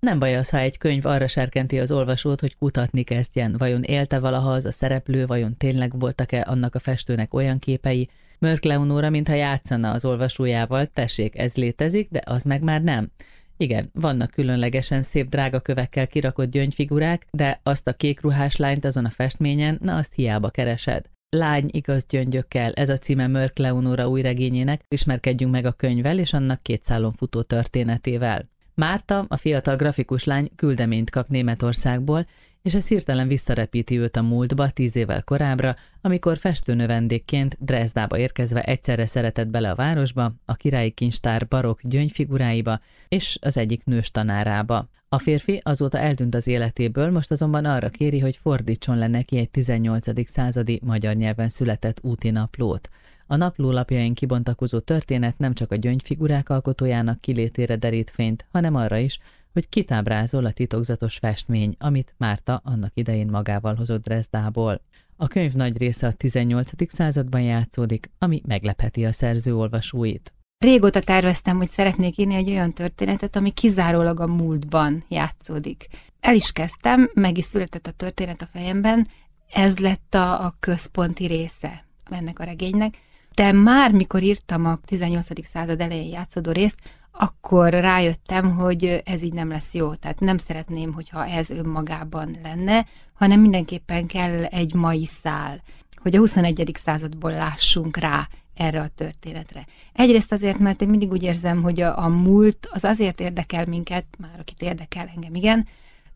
Nem baj az, ha egy könyv arra serkenti az olvasót, hogy kutatni kezdjen, vajon élte valaha az a szereplő, vajon tényleg voltak-e annak a festőnek olyan képei, Mörk Leonóra, mintha játszana az olvasójával, tessék, ez létezik, de az meg már nem. Igen, vannak különlegesen szép drága kövekkel kirakott gyöngyfigurák, de azt a kékruhás lányt azon a festményen, na azt hiába keresed. Lány igaz gyöngyökkel, ez a címe Mörk Leonóra új regényének, ismerkedjünk meg a könyvvel és annak két szálon futó történetével. Márta, a fiatal grafikus lány küldeményt kap Németországból, és ez hirtelen visszarepíti őt a múltba tíz évvel korábbra, amikor festőnövendékként Dresdába érkezve egyszerre szeretett bele a városba, a királyi kincstár barok gyöngyfiguráiba és az egyik nős tanárába. A férfi azóta eltűnt az életéből, most azonban arra kéri, hogy fordítson le neki egy 18. századi magyar nyelven született úti naplót. A naplólapjain kibontakozó történet nem csak a gyöngyfigurák alkotójának kilétére derít fényt, hanem arra is, hogy kitábrázol a titokzatos festmény, amit Márta annak idején magával hozott Dresdából. A könyv nagy része a 18. században játszódik, ami meglepheti a szerző olvasóit. Régóta terveztem, hogy szeretnék írni egy olyan történetet, ami kizárólag a múltban játszódik. El is kezdtem, meg is született a történet a fejemben, ez lett a, a központi része ennek a regénynek, de már mikor írtam a 18. század elején játszódó részt, akkor rájöttem, hogy ez így nem lesz jó. Tehát nem szeretném, hogyha ez önmagában lenne, hanem mindenképpen kell egy mai szál, hogy a 21. századból lássunk rá erre a történetre. Egyrészt azért, mert én mindig úgy érzem, hogy a, a múlt az azért érdekel minket, már akit érdekel engem, igen,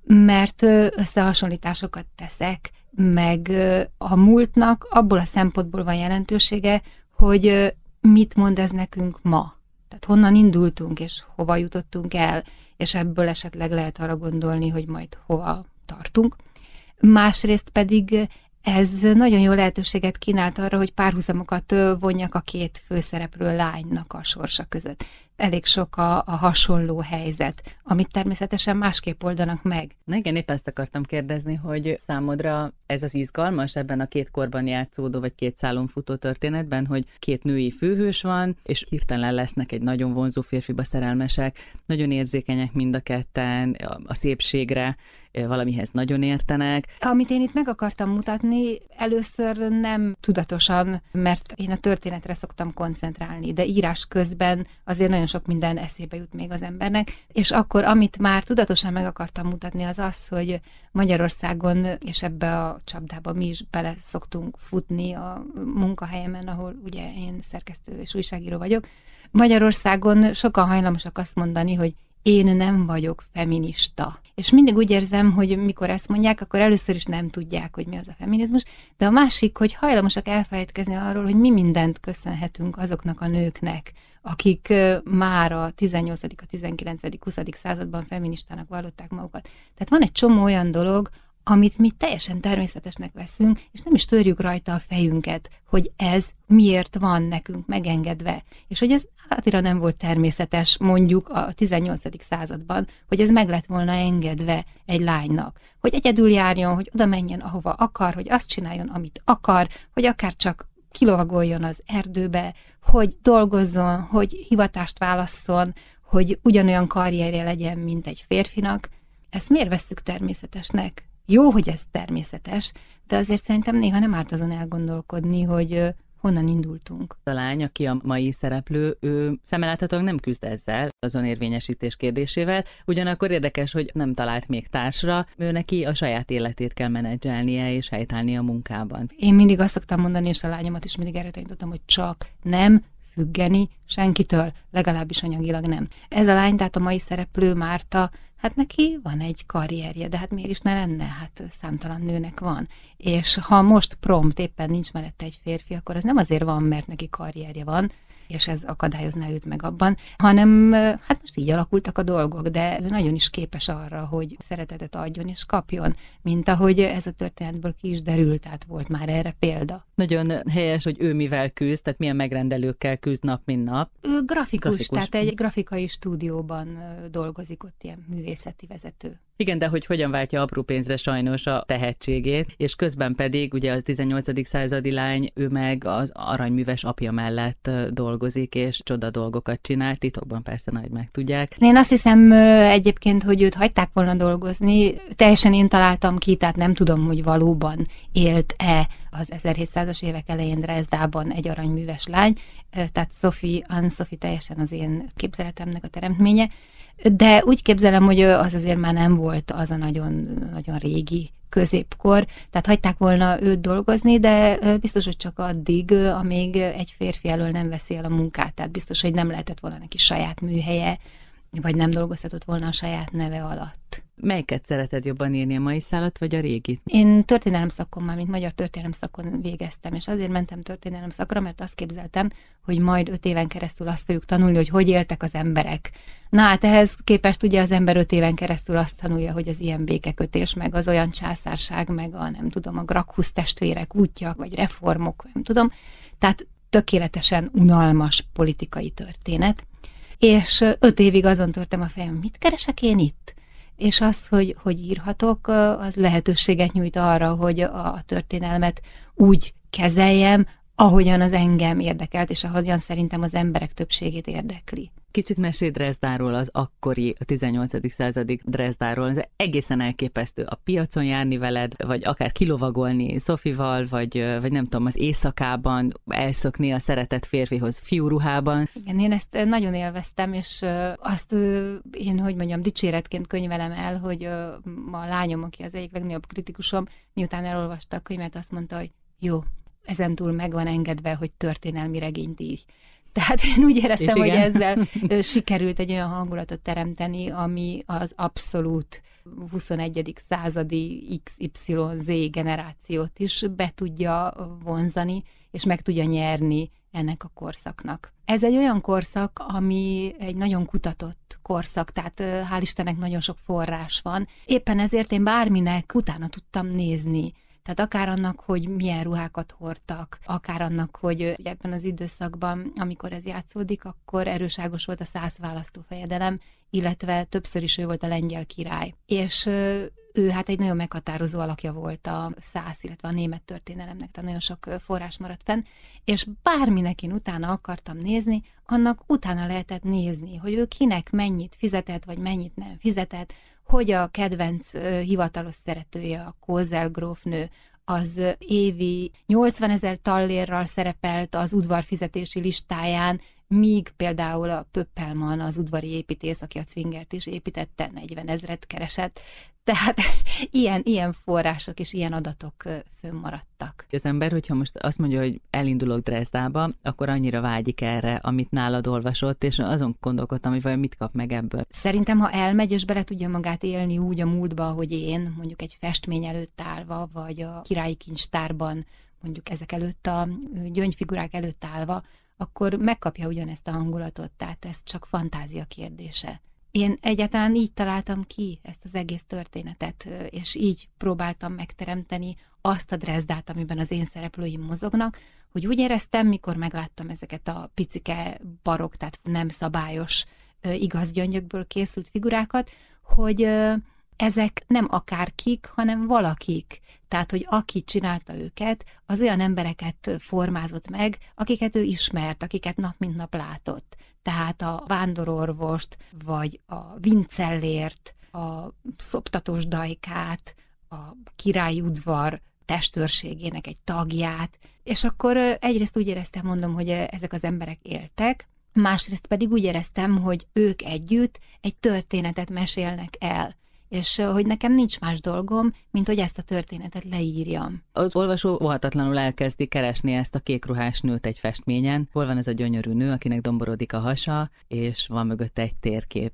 mert összehasonlításokat teszek, meg a múltnak abból a szempontból van jelentősége, hogy mit mond ez nekünk ma. Tehát honnan indultunk, és hova jutottunk el, és ebből esetleg lehet arra gondolni, hogy majd hova tartunk. Másrészt pedig ez nagyon jó lehetőséget kínált arra, hogy párhuzamokat vonjak a két főszereplő lánynak a sorsa között. Elég sok a, a hasonló helyzet, amit természetesen másképp oldanak meg. Na igen, épp ezt akartam kérdezni, hogy számodra ez az izgalmas ebben a két korban játszódó, vagy két szálon futó történetben, hogy két női főhős van, és hirtelen lesznek egy nagyon vonzó férfiba szerelmesek, nagyon érzékenyek mind a ketten a szépségre, valamihez nagyon értenek. Amit én itt meg akartam mutatni, először nem tudatosan, mert én a történetre szoktam koncentrálni, de írás közben azért nagyon sok minden eszébe jut még az embernek, és akkor, amit már tudatosan meg akartam mutatni, az az, hogy Magyarországon, és ebbe a csapdába mi is bele szoktunk futni a munkahelyemen, ahol ugye én szerkesztő és újságíró vagyok, Magyarországon sokan hajlamosak azt mondani, hogy én nem vagyok feminista. És mindig úgy érzem, hogy mikor ezt mondják, akkor először is nem tudják, hogy mi az a feminizmus, de a másik, hogy hajlamosak elfelejtkezni arról, hogy mi mindent köszönhetünk azoknak a nőknek, akik már a 18., a 19., 20. században feministának vallották magukat. Tehát van egy csomó olyan dolog, amit mi teljesen természetesnek veszünk, és nem is törjük rajta a fejünket, hogy ez miért van nekünk megengedve, és hogy ez átira nem volt természetes mondjuk a 18. században, hogy ez meg lett volna engedve egy lánynak, hogy egyedül járjon, hogy oda menjen, ahova akar, hogy azt csináljon, amit akar, hogy akár csak kilovagoljon az erdőbe, hogy dolgozzon, hogy hivatást válasszon, hogy ugyanolyan karrierje legyen, mint egy férfinak. Ezt miért vesszük természetesnek? Jó, hogy ez természetes, de azért szerintem néha nem árt azon elgondolkodni, hogy honnan indultunk. A lány, aki a mai szereplő, ő szemeláthatóan nem küzd ezzel, azon érvényesítés kérdésével, ugyanakkor érdekes, hogy nem talált még társra, ő neki a saját életét kell menedzselnie és helytállni a munkában. Én mindig azt szoktam mondani, és a lányomat is mindig erre tanítottam, hogy csak nem függeni senkitől, legalábbis anyagilag nem. Ez a lány, tehát a mai szereplő Márta, hát neki van egy karrierje, de hát miért is ne lenne? Hát számtalan nőnek van. És ha most prompt éppen nincs mellette egy férfi, akkor ez nem azért van, mert neki karrierje van, és ez akadályozná őt meg abban, hanem hát most így alakultak a dolgok, de ő nagyon is képes arra, hogy szeretetet adjon és kapjon, mint ahogy ez a történetből ki is derült, tehát volt már erre példa. Nagyon helyes, hogy ő mivel küzd, tehát milyen megrendelőkkel küzd nap, mint nap. Ő grafikus, grafikus. tehát egy grafikai stúdióban dolgozik ott ilyen művészeti vezető. Igen, de hogy hogyan váltja apró pénzre sajnos a tehetségét, és közben pedig ugye az 18. századi lány, ő meg az aranyműves apja mellett dolgozik, és csoda dolgokat csinál, titokban persze nagy meg tudják. Én azt hiszem egyébként, hogy őt hagyták volna dolgozni, teljesen én találtam ki, tehát nem tudom, hogy valóban élt-e az 1700-as évek elején Dresdában egy aranyműves lány, tehát Sophie, Anne Sophie teljesen az én képzeletemnek a teremtménye, de úgy képzelem, hogy az azért már nem volt az a nagyon, nagyon régi középkor, tehát hagyták volna őt dolgozni, de biztos, hogy csak addig, amíg egy férfi elől nem veszi el a munkát, tehát biztos, hogy nem lehetett volna neki saját műhelye, vagy nem dolgozhatott volna a saját neve alatt. Melyiket szereted jobban írni, a mai szállat, vagy a régit? Én történelem szakon már, mint magyar történelem szakon végeztem, és azért mentem történelem szakra, mert azt képzeltem, hogy majd öt éven keresztül azt fogjuk tanulni, hogy hogy éltek az emberek. Na hát ehhez képest ugye az ember öt éven keresztül azt tanulja, hogy az ilyen békekötés, meg az olyan császárság, meg a nem tudom, a Gracchus testvérek útja, vagy reformok, nem tudom. Tehát tökéletesen unalmas politikai történet és öt évig azon törtem a fejem, mit keresek én itt? És az, hogy, hogy írhatok, az lehetőséget nyújt arra, hogy a történelmet úgy kezeljem, ahogyan az engem érdekelt, és ahogyan szerintem az emberek többségét érdekli. Kicsit mesélj Dresdáról, az akkori, a 18. századi Dresdáról. Ez egészen elképesztő. A piacon járni veled, vagy akár kilovagolni Szofival, vagy, vagy nem tudom, az éjszakában elszökni a szeretett férfihoz fiúruhában. Igen, én ezt nagyon élveztem, és azt én, hogy mondjam, dicséretként könyvelem el, hogy a lányom, aki az egyik legnagyobb kritikusom, miután elolvasta a könyvet, azt mondta, hogy jó, ezentúl meg van engedve, hogy történelmi regényt így. Tehát én úgy éreztem, hogy ezzel sikerült egy olyan hangulatot teremteni, ami az abszolút 21. századi XYZ generációt is be tudja vonzani, és meg tudja nyerni ennek a korszaknak. Ez egy olyan korszak, ami egy nagyon kutatott korszak, tehát hál' Istennek nagyon sok forrás van. Éppen ezért én bárminek utána tudtam nézni. Tehát akár annak, hogy milyen ruhákat hordtak, akár annak, hogy ebben az időszakban, amikor ez játszódik, akkor erőságos volt a száz választófejedelem, illetve többször is ő volt a lengyel király. És ő hát egy nagyon meghatározó alakja volt a száz, illetve a német történelemnek, tehát nagyon sok forrás maradt fenn, és bárminek én utána akartam nézni, annak utána lehetett nézni, hogy ő kinek mennyit fizetett, vagy mennyit nem fizetett, hogy a kedvenc hivatalos szeretője, a Kózel grófnő, az évi 80 ezer tallérral szerepelt az udvarfizetési listáján, míg például a Pöppelman, az udvari építész, aki a Zwingert is építette, 40 ezret keresett. Tehát ilyen, ilyen források és ilyen adatok fönnmaradtak. Az ember, hogyha most azt mondja, hogy elindulok Dresdába, akkor annyira vágyik erre, amit nálad olvasott, és azon gondolkodtam, hogy vajon mit kap meg ebből. Szerintem, ha elmegy, és bele tudja magát élni úgy a múltba, hogy én, mondjuk egy festmény előtt állva, vagy a királyi kincstárban, mondjuk ezek előtt a gyöngyfigurák előtt állva, akkor megkapja ugyanezt a hangulatot, tehát ez csak fantázia kérdése. Én egyáltalán így találtam ki ezt az egész történetet, és így próbáltam megteremteni azt a Dresdát, amiben az én szereplőim mozognak, hogy úgy éreztem, mikor megláttam ezeket a picike barok, tehát nem szabályos igaz gyöngyökből készült figurákat, hogy ezek nem akárkik, hanem valakik. Tehát, hogy aki csinálta őket, az olyan embereket formázott meg, akiket ő ismert, akiket nap mint nap látott. Tehát a vándororvost, vagy a vincellért, a szoptatós dajkát, a királyi udvar testőrségének egy tagját, és akkor egyrészt úgy éreztem, mondom, hogy ezek az emberek éltek, másrészt pedig úgy éreztem, hogy ők együtt egy történetet mesélnek el és hogy nekem nincs más dolgom, mint hogy ezt a történetet leírjam. Az olvasó óhatatlanul elkezdi keresni ezt a kékruhás nőt egy festményen. Hol van ez a gyönyörű nő, akinek domborodik a hasa, és van mögötte egy térkép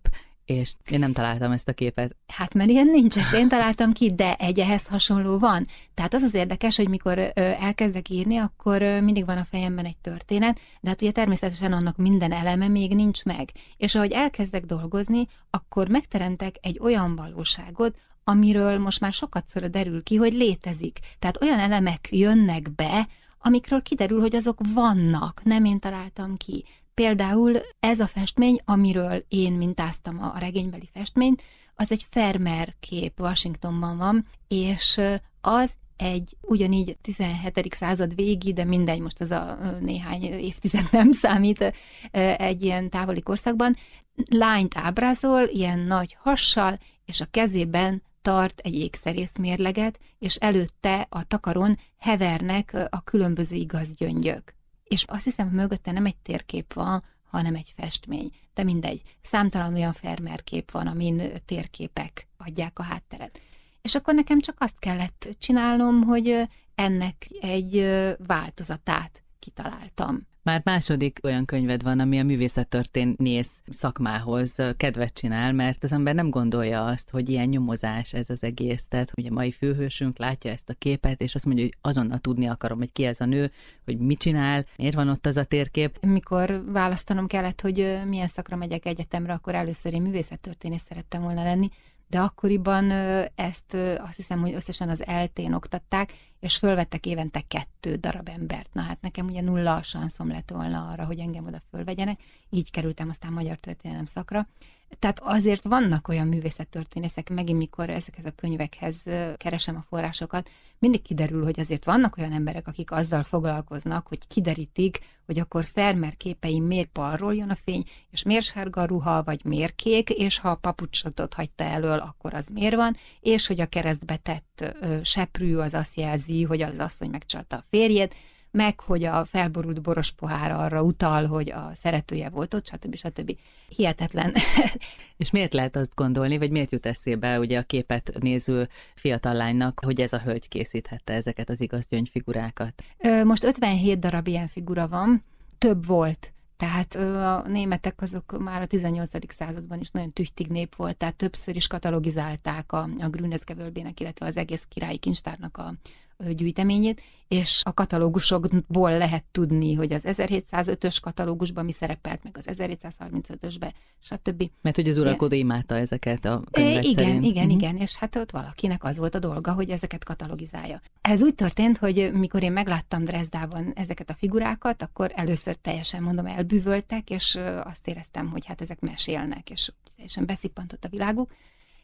és én nem találtam ezt a képet. Hát mert ilyen nincs, ezt én találtam ki, de egy ehhez hasonló van. Tehát az az érdekes, hogy mikor elkezdek írni, akkor mindig van a fejemben egy történet, de hát ugye természetesen annak minden eleme még nincs meg. És ahogy elkezdek dolgozni, akkor megteremtek egy olyan valóságot, amiről most már sokat derül ki, hogy létezik. Tehát olyan elemek jönnek be, amikről kiderül, hogy azok vannak, nem én találtam ki. Például ez a festmény, amiről én mintáztam a regénybeli festményt, az egy Fermer kép, Washingtonban van, és az egy ugyanígy 17. század végi, de mindegy, most ez a néhány évtized nem számít egy ilyen távoli korszakban, lányt ábrázol, ilyen nagy hassal, és a kezében tart egy ékszerészmérleget, és előtte a takaron hevernek a különböző igaz gyöngyök. És azt hiszem, mögötte nem egy térkép van, hanem egy festmény. De mindegy, számtalan olyan fermerkép van, amin térképek adják a hátteret. És akkor nekem csak azt kellett csinálnom, hogy ennek egy változatát kitaláltam. Már második olyan könyved van, ami a művészettörténész szakmához kedvet csinál, mert az ember nem gondolja azt, hogy ilyen nyomozás ez az egész. Tehát, hogy a mai főhősünk látja ezt a képet, és azt mondja, hogy azonnal tudni akarom, hogy ki ez a nő, hogy mit csinál, miért van ott az a térkép. Mikor választanom kellett, hogy milyen szakra megyek egyetemre, akkor először én művészettörténész szerettem volna lenni, de akkoriban ezt azt hiszem, hogy összesen az eltén oktatták, és fölvettek évente kettő darab embert. Na hát nekem ugye nulla a sanszom lett volna arra, hogy engem oda fölvegyenek, így kerültem aztán magyar történelem szakra. Tehát azért vannak olyan művészettörténészek, megint mikor ezekhez a könyvekhez keresem a forrásokat, mindig kiderül, hogy azért vannak olyan emberek, akik azzal foglalkoznak, hogy kiderítik, hogy akkor Fermer képeim miért balról jön a fény, és miért sárga a ruha, vagy miért kék, és ha a papucsotot hagyta elől, akkor az miért van, és hogy a keresztbe tett ö, seprű az azt jelzi, hogy az asszony megcsalta a férjét, meg hogy a felborult boros pohár arra utal, hogy a szeretője volt ott, stb. stb. Hihetetlen. És miért lehet azt gondolni, vagy miért jut eszébe ugye a képet néző fiatal lánynak, hogy ez a hölgy készíthette ezeket az igaz gyöngyfigurákat? Most 57 darab ilyen figura van, több volt. Tehát a németek azok már a 18. században is nagyon tüchtig nép volt, tehát többször is katalogizálták a, a Grünezgevölbének, illetve az egész királyi kincstárnak a, gyűjteményét, és a katalógusokból lehet tudni, hogy az 1705-ös katalógusban mi szerepelt, meg az 1735-ösbe, stb. Mert hogy az uralkodó imádta ezeket a könyvek Igen, szerint. igen, uh-huh. igen, és hát ott valakinek az volt a dolga, hogy ezeket katalogizálja. Ez úgy történt, hogy mikor én megláttam Dresdában ezeket a figurákat, akkor először teljesen mondom elbűvöltek, és azt éreztem, hogy hát ezek mesélnek, és teljesen beszippantott a világuk.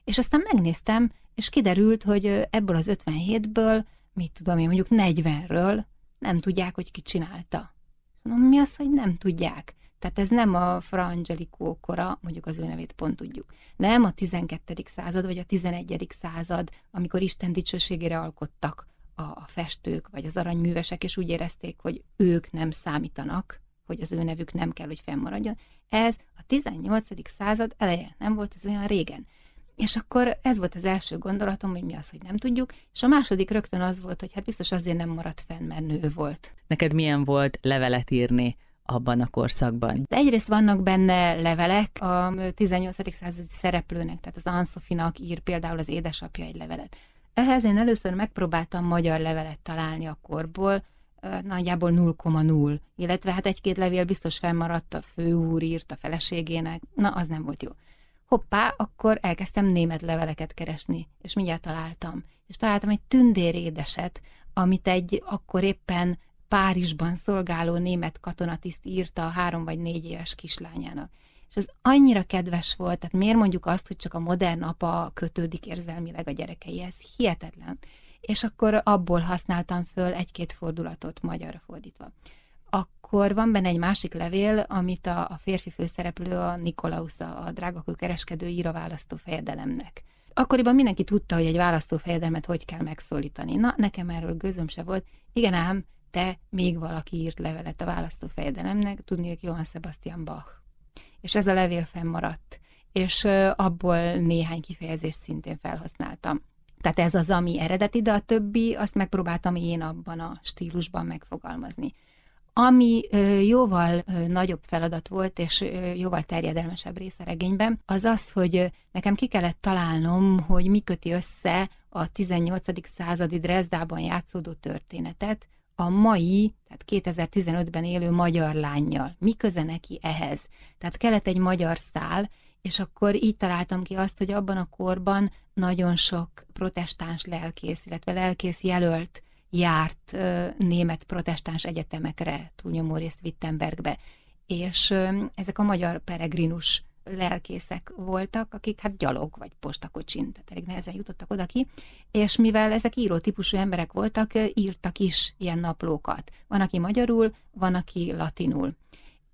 És aztán megnéztem, és kiderült, hogy ebből az 57-ből mit tudom én, mondjuk 40-ről nem tudják, hogy ki csinálta. Mondom, mi az, hogy nem tudják? Tehát ez nem a Fra Angelico kora, mondjuk az ő nevét pont tudjuk. Nem a 12. század, vagy a 11. század, amikor Isten dicsőségére alkottak a, a festők, vagy az aranyművesek, és úgy érezték, hogy ők nem számítanak, hogy az ő nevük nem kell, hogy fennmaradjon. Ez a 18. század eleje, nem volt ez olyan régen. És akkor ez volt az első gondolatom, hogy mi az, hogy nem tudjuk, és a második rögtön az volt, hogy hát biztos azért nem maradt fenn, mert nő volt. Neked milyen volt levelet írni abban a korszakban? De egyrészt vannak benne levelek a 18. századi szereplőnek, tehát az Anszofinak ír például az édesapja egy levelet. Ehhez én először megpróbáltam magyar levelet találni a korból, nagyjából 0,0, illetve hát egy-két levél biztos fennmaradt, a főúr írt a feleségének, na az nem volt jó hoppá, akkor elkezdtem német leveleket keresni, és mindjárt találtam. És találtam egy tündérédeset, amit egy akkor éppen Párizsban szolgáló német katonatiszt írta a három vagy négy éves kislányának. És ez annyira kedves volt, tehát miért mondjuk azt, hogy csak a modern apa kötődik érzelmileg a gyerekeihez, hihetetlen. És akkor abból használtam föl egy-két fordulatot magyarra fordítva akkor van benne egy másik levél, amit a, a férfi főszereplő, a Nikolaus, a, a drágakő kereskedő ír a választó fejedelemnek. Akkoriban mindenki tudta, hogy egy választó fejedelmet hogy kell megszólítani. Na, nekem erről gőzöm se volt. Igen ám, te még valaki írt levelet a választó fejedelemnek, tudni, hogy Johann Sebastian Bach. És ez a levél fennmaradt, és abból néhány kifejezést szintén felhasználtam. Tehát ez az, ami eredeti, de a többi, azt megpróbáltam én abban a stílusban megfogalmazni. Ami jóval nagyobb feladat volt, és jóval terjedelmesebb rész a regényben, az az, hogy nekem ki kellett találnom, hogy mi köti össze a 18. századi Dresdában játszódó történetet a mai, tehát 2015-ben élő magyar lányjal. Mi köze neki ehhez? Tehát kellett egy magyar szál, és akkor így találtam ki azt, hogy abban a korban nagyon sok protestáns lelkész, illetve lelkész jelölt járt német protestáns egyetemekre, túlnyomó részt Wittenbergbe, és ezek a magyar peregrinus lelkészek voltak, akik hát gyalog vagy postakocsin, tehát elég nehezen jutottak oda ki, és mivel ezek író típusú emberek voltak, írtak is ilyen naplókat. Van, aki magyarul, van, aki latinul.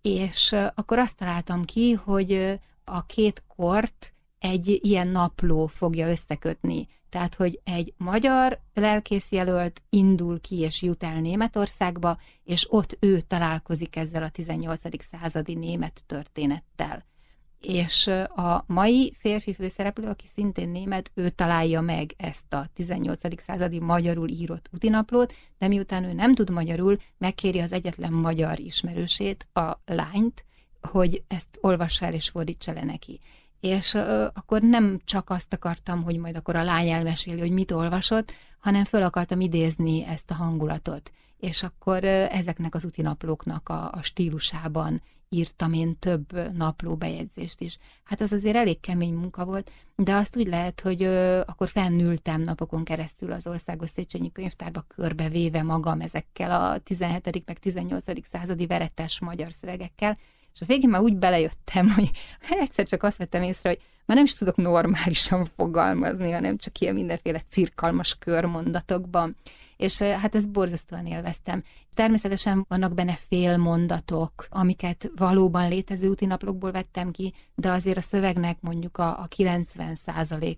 És akkor azt találtam ki, hogy a két kort egy ilyen napló fogja összekötni. Tehát, hogy egy magyar lelkészjelölt indul ki és jut el Németországba, és ott ő találkozik ezzel a 18. századi német történettel. És a mai férfi főszereplő, aki szintén német, ő találja meg ezt a 18. századi magyarul írott utinaplót, de miután ő nem tud magyarul, megkéri az egyetlen magyar ismerősét, a lányt, hogy ezt olvassa el és fordítsa le neki és uh, akkor nem csak azt akartam, hogy majd akkor a lány elmeséli, hogy mit olvasott, hanem föl akartam idézni ezt a hangulatot. És akkor uh, ezeknek az utinaplóknak a, a stílusában írtam én több napló bejegyzést is. Hát az azért elég kemény munka volt, de azt úgy lehet, hogy uh, akkor fennültem napokon keresztül az Országos Széchenyi Könyvtárba körbevéve magam ezekkel a 17. meg 18. századi veretes magyar szövegekkel, és a végén már úgy belejöttem, hogy egyszer csak azt vettem észre, hogy már nem is tudok normálisan fogalmazni, hanem csak ilyen mindenféle cirkalmas körmondatokban. És hát ezt borzasztóan élveztem. Természetesen vannak benne félmondatok, amiket valóban létező útinaplokból vettem ki, de azért a szövegnek mondjuk a, a 90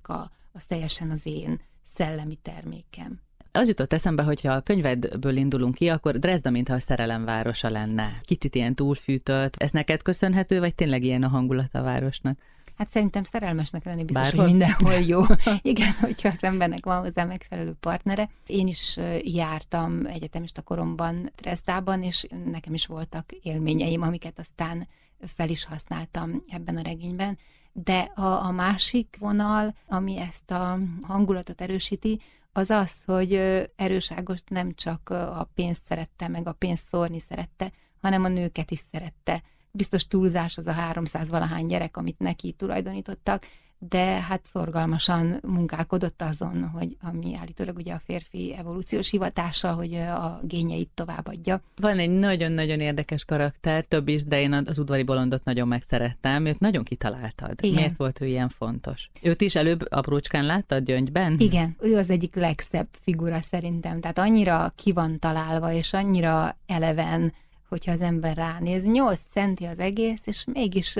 a az teljesen az én szellemi termékem. Az jutott eszembe, hogyha a könyvedből indulunk ki, akkor Dresda, mintha a szerelem városa lenne. Kicsit ilyen túlfűtött. Ez neked köszönhető, vagy tényleg ilyen a hangulat a városnak? Hát szerintem szerelmesnek lenni biztos, Bárhol? hogy mindenhol jó. Igen, hogyha az embernek van hozzá megfelelő partnere. Én is jártam egyetemista koromban Dresdában, és nekem is voltak élményeim, amiket aztán fel is használtam ebben a regényben. De a, a másik vonal, ami ezt a hangulatot erősíti, az az, hogy erőságost nem csak a pénzt szerette, meg a pénzt szórni szerette, hanem a nőket is szerette. Biztos túlzás az a 300 valahány gyerek, amit neki tulajdonítottak, de hát szorgalmasan munkálkodott azon, hogy ami állítólag ugye a férfi evolúciós hivatása, hogy a gényeit továbbadja. Van egy nagyon-nagyon érdekes karakter, több is, de én az udvari bolondot nagyon megszerettem, őt nagyon kitaláltad. Igen. Miért volt ő ilyen fontos? Őt is előbb aprócskán láttad Gyöngyben? Igen, ő az egyik legszebb figura szerintem, tehát annyira ki van találva, és annyira eleven, hogyha az ember ránéz. 8 centi az egész, és mégis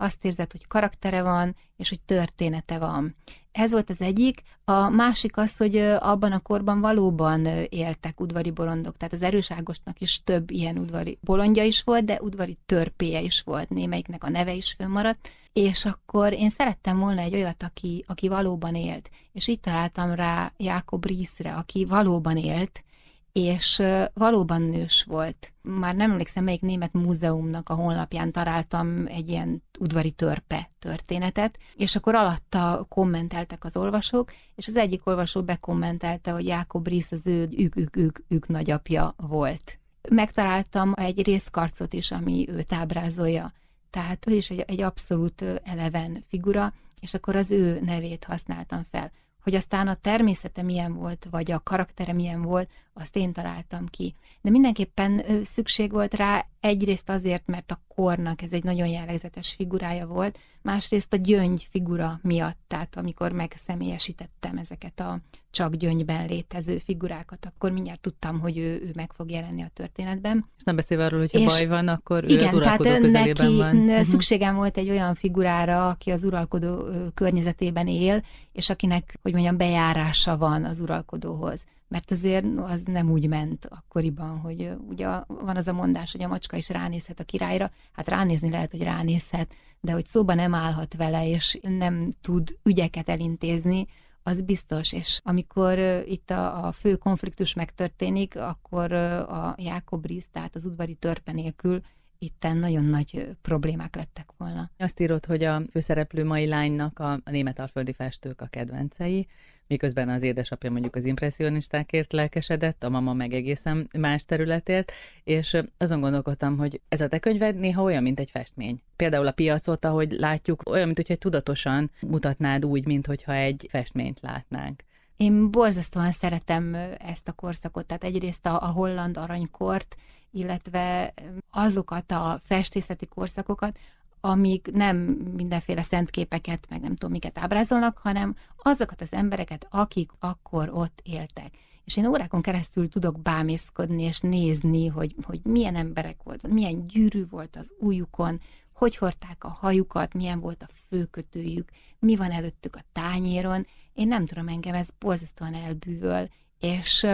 azt érzed, hogy karaktere van, és hogy története van. Ez volt az egyik. A másik az, hogy abban a korban valóban éltek udvari bolondok, tehát az erőságosnak is több ilyen udvari bolondja is volt, de udvari törpéje is volt, némelyiknek a neve is fönnmaradt, és akkor én szerettem volna egy olyat, aki, aki valóban élt, és itt találtam rá Jákob Ríszre, aki valóban élt, és valóban nős volt. Már nem emlékszem, melyik német múzeumnak a honlapján találtam egy ilyen udvari törpe történetet, és akkor alatta kommenteltek az olvasók, és az egyik olvasó bekommentelte, hogy Jákob Rész az ő ők, ők, ők, ők nagyapja volt. Megtaláltam egy részkarcot is, ami őt ábrázolja. Tehát ő is egy, egy abszolút eleven figura, és akkor az ő nevét használtam fel. Hogy aztán a természete milyen volt, vagy a karaktere milyen volt, azt én találtam ki. De mindenképpen szükség volt rá egyrészt azért, mert a kornak ez egy nagyon jellegzetes figurája volt, másrészt a gyöngy figura miatt, tehát amikor megszemélyesítettem ezeket a csak gyöngyben létező figurákat, akkor mindjárt tudtam, hogy ő, ő meg fog jelenni a történetben. És nem beszélve arról, hogyha baj van, akkor ő igen, az uralkodó tehát közelében neki van. Mhm. szükségem volt egy olyan figurára, aki az uralkodó környezetében él, és akinek, hogy mondjam, bejárása van az uralkodóhoz mert azért az nem úgy ment akkoriban, hogy ugye van az a mondás, hogy a macska is ránézhet a királyra, hát ránézni lehet, hogy ránézhet, de hogy szóba nem állhat vele, és nem tud ügyeket elintézni, az biztos, és amikor itt a, a fő konfliktus megtörténik, akkor a Jákob Ríz, tehát az udvari törpe nélkül itten nagyon nagy problémák lettek volna. Azt írod, hogy a főszereplő mai lánynak a, a német alföldi festők a kedvencei, miközben az édesapja mondjuk az impressionistákért lelkesedett, a mama meg egészen más területért, és azon gondolkodtam, hogy ez a te könyved néha olyan, mint egy festmény. Például a piacot, ahogy látjuk, olyan, mint hogyha tudatosan mutatnád úgy, mint hogyha egy festményt látnánk. Én borzasztóan szeretem ezt a korszakot, tehát egyrészt a, a holland aranykort, illetve azokat a festészeti korszakokat, amik nem mindenféle szent képeket, meg nem tudom miket ábrázolnak, hanem azokat az embereket, akik akkor ott éltek. És én órákon keresztül tudok bámészkodni és nézni, hogy, hogy milyen emberek volt, milyen gyűrű volt az újukon, hogy hordták a hajukat, milyen volt a főkötőjük, mi van előttük a tányéron. Én nem tudom, engem ez borzasztóan elbűvöl, és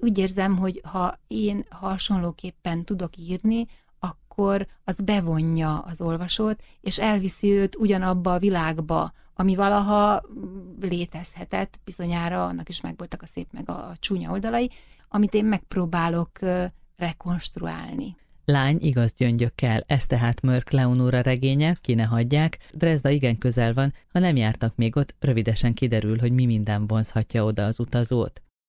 úgy érzem, hogy ha én hasonlóképpen tudok írni, akkor az bevonja az olvasót, és elviszi őt ugyanabba a világba, ami valaha létezhetett, bizonyára annak is megvoltak a szép meg a, csúnya oldalai, amit én megpróbálok rekonstruálni. Lány igaz gyöngyökkel, ez tehát Mörk Leonóra regénye, ki ne hagyják, Dresda igen közel van, ha nem jártak még ott, rövidesen kiderül, hogy mi minden vonzhatja oda az utazót.